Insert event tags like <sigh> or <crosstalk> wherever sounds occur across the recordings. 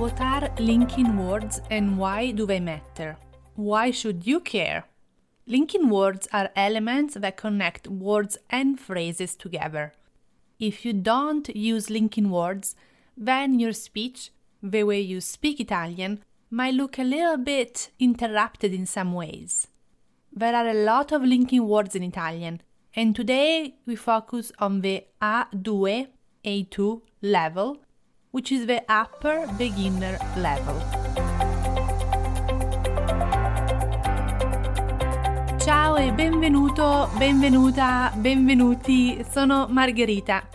What are linking words and why do they matter? Why should you care? Linking words are elements that connect words and phrases together. If you don't use linking words, then your speech, the way you speak Italian, might look a little bit interrupted in some ways. There are a lot of linking words in Italian, and today we focus on the A2, A2 level, which is the upper beginner level. Ciao e benvenuto, benvenuta, benvenuti. Sono Margherita.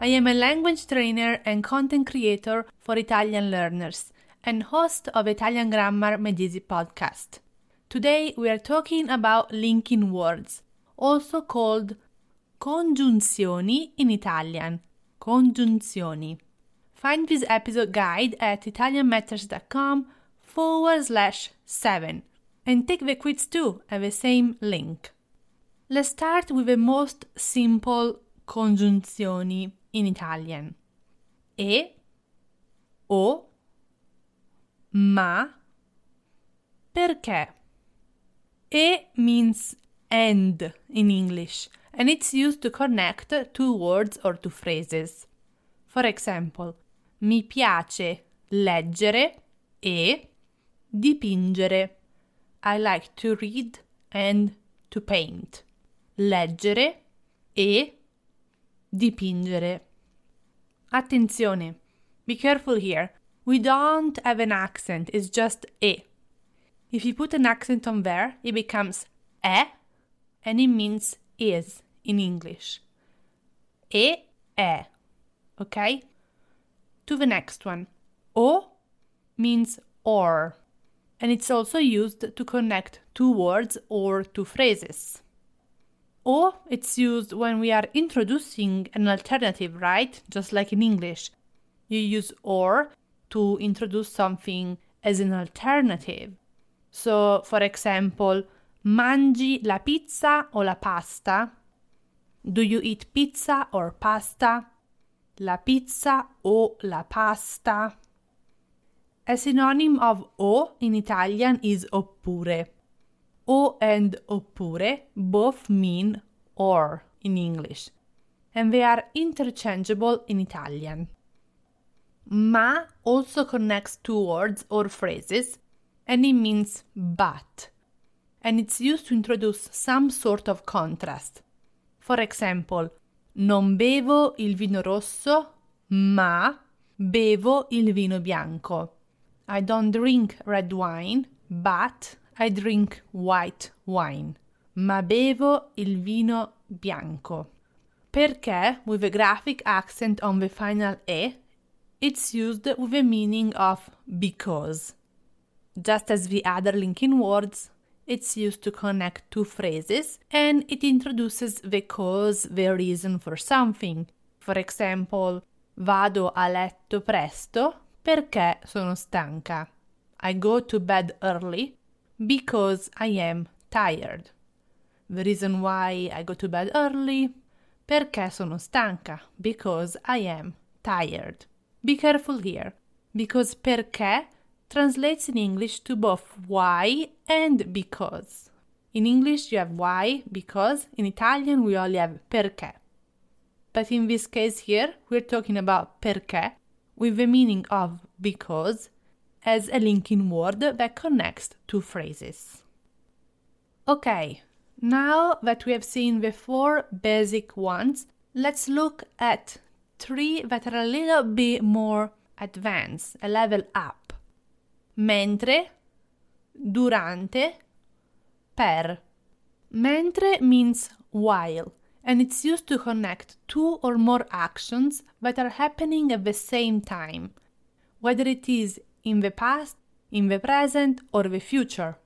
I am a language trainer and content creator for Italian learners and host of Italian Grammar Made Easy podcast. Today we are talking about linking words, also called congiunzioni in Italian. Congiunzioni. Find this episode guide at italianmatters.com forward slash 7 and take the quiz too at the same link. Let's start with the most simple congiunzioni in Italian. E, o, ma, perché. E means and in English and it's used to connect two words or two phrases. For example, mi piace leggere e dipingere. I like to read and to paint. Leggere e dipingere. Attenzione, be careful here. We don't have an accent, it's just e. If you put an accent on there, it becomes e and it means is in English. E e. Okay? To the next one. O means or and it's also used to connect two words or two phrases. Or it's used when we are introducing an alternative, right? Just like in English. You use or to introduce something as an alternative. So, for example, mangi la pizza o la pasta? Do you eat pizza or pasta? La pizza o la pasta? A synonym of o in Italian is oppure. O and oppure both mean or in English, and they are interchangeable in Italian. Ma also connects two words or phrases, and it means but, and it's used to introduce some sort of contrast. For example, non bevo il vino rosso, ma bevo il vino bianco. I don't drink red wine, but I drink white wine. Ma bevo il vino bianco. Perché, with a graphic accent on the final E, it's used with the meaning of because. Just as the other linking words, it's used to connect two phrases and it introduces the cause, the reason for something. For example, vado a letto presto perché sono stanca. I go to bed early because I am tired. The reason why I go to bed early perché sono stanca because I am tired. Be careful here because perché translates in English to both why and because. In English you have why, because, in Italian we only have perché. But in this case here, we're talking about perché, with the meaning of because as a linking word that connects two phrases. Okay, now that we have seen the four basic ones, let's look at three that are a little bit more advanced, a level up. Mentre, durante, per. Mentre means while and it's used to connect two or more actions that are happening at the same time, whether it is in the past, in the present, or the future.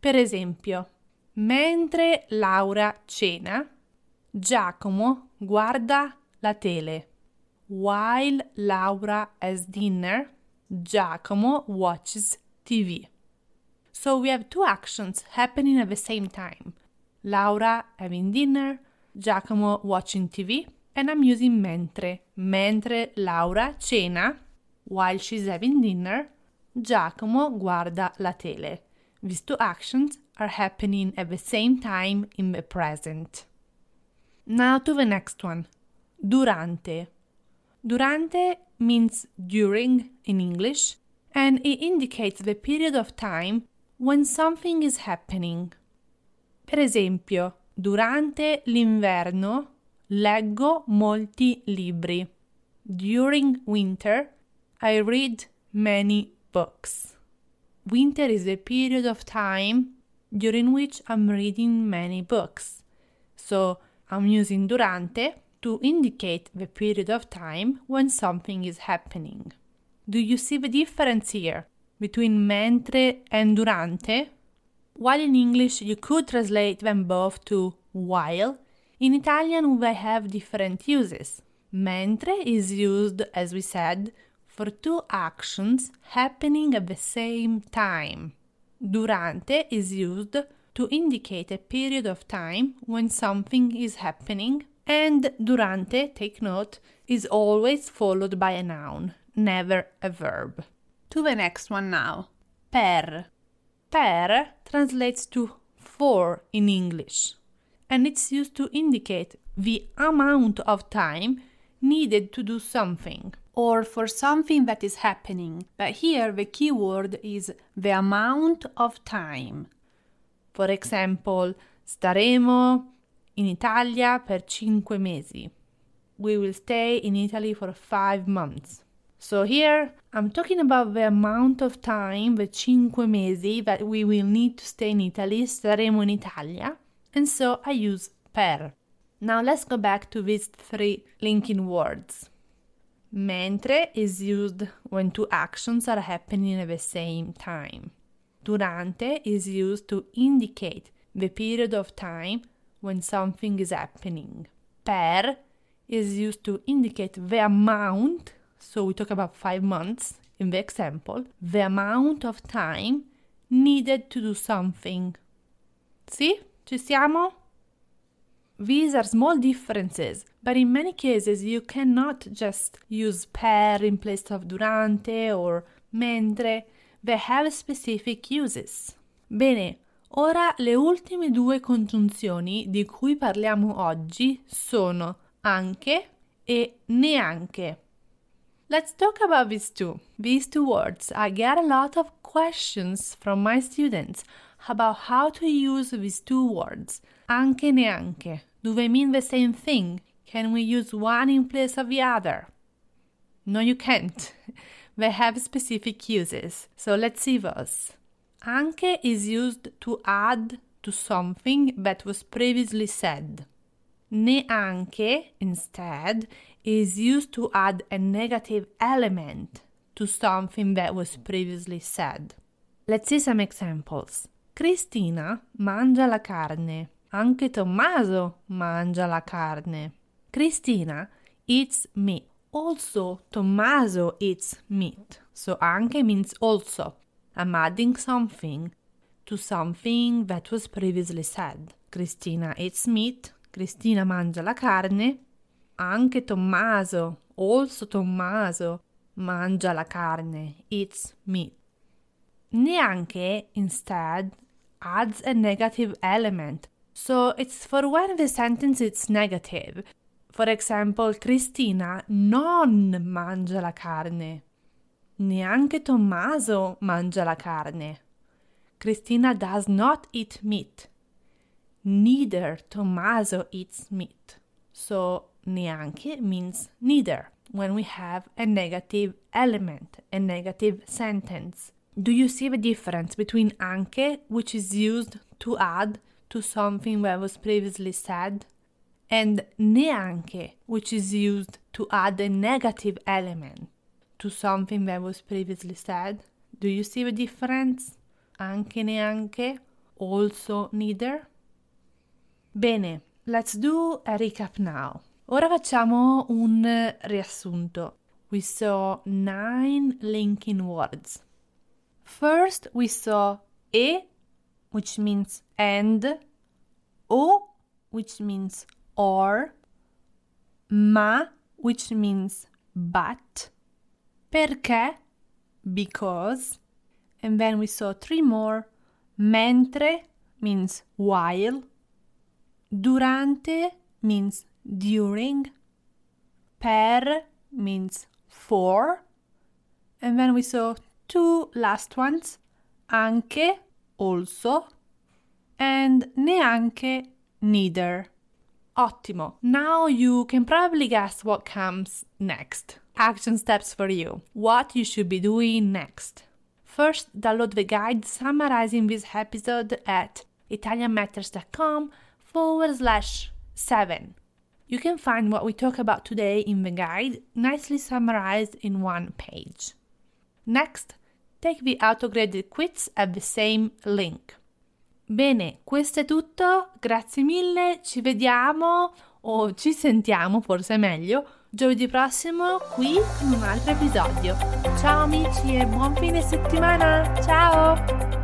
Per esempio, mentre Laura cena, Giacomo guarda la tele. While Laura has dinner, Giacomo watches TV. So we have two actions happening at the same time. Laura having dinner, Giacomo watching TV and I'm using mentre. Mentre Laura cena While she's having dinner, Giacomo guarda la tele. These two actions are happening at the same time in the present. Now to the next one. Durante. Durante means during in English and it indicates the period of time when something is happening. Per esempio, durante l'inverno leggo molti libri. During winter, I read many books. Winter is a period of time during which I'm reading many books. So I'm using durante to indicate the period of time when something is happening. Do you see the difference here between mentre and durante? While in English you could translate them both to while, in Italian they have different uses. Mentre is used, as we said, for two actions happening at the same time. Durante is used to indicate a period of time when something is happening, and durante, take note, is always followed by a noun, never a verb. To the next one now. Per. Per translates to for in English, and it's used to indicate the amount of time needed to do something or for something that is happening. But here the key word is the amount of time. For example, staremo in Italia per cinque mesi. We will stay in Italy for five months. So here I'm talking about the amount of time, the cinque mesi, that we will need to stay in Italy, staremo in Italia, and so I use per. Now let's go back to these three linking words. Mentre is used when two actions are happening at the same time. Durante is used to indicate the period of time when something is happening. Per is used to indicate the amount, so we talk about five months in the example, the amount of time needed to do something. Sì? Ci siamo? These are small differences, but in many cases you cannot just use per in place of durante or mentre, they have specific uses. Bene, ora le ultime due congiunzioni di cui parliamo oggi sono anche e neanche. Let's talk about these two. These two words. I get a lot of questions from my students about how to use these two words, anche neanche. Do they mean the same thing? Can we use one in place of the other? No, you can't. <laughs> they have specific uses. So let's see those. Anche is used to add to something that was previously said. Neanche, instead, is used to add a negative element to something that was previously said. Let's see some examples. Cristina mangia la carne. Anche Tommaso mangia la carne. Cristina eats meat. Also, Tommaso eats meat. So anche means also. I'm adding something to something that was previously said. Cristina eats meat. Cristina mangia la carne. Anche Tommaso, also Tommaso, mangia la carne, eats meat. Neanche, instead, adds a negative element so it's for when the sentence is negative. For example, Cristina non mangia la carne. Neanche Tommaso mangia la carne. Cristina does not eat meat. Neither Tommaso eats meat. So neanche means neither when we have a negative element, a negative sentence. Do you see the difference between anche, which is used to add to something that was previously said, and neanche, which is used to add a negative element to something that was previously said. Do you see the difference? Anche neanche, also neither. Bene, let's do a recap now. Ora facciamo un riassunto. We saw nine linking words. First, we saw e which means and, o, which means or, ma, which means but, perché, because, and then we saw three more. Mentre means while, durante means during, per means for, and then we saw two last ones, anche, also, and neanche, neither. Ottimo. Now you can probably guess what comes next. Action steps for you. What you should be doing next. First, download the guide summarizing this episode at italianmatters.com forward slash 7. You can find what we talk about today in the guide, nicely summarized in one page. Next, take the autograded quiz at the same link. Bene, questo è tutto, grazie mille, ci vediamo o ci sentiamo, forse meglio, giovedì prossimo qui in un altro episodio. Ciao amici e buon fine settimana, ciao!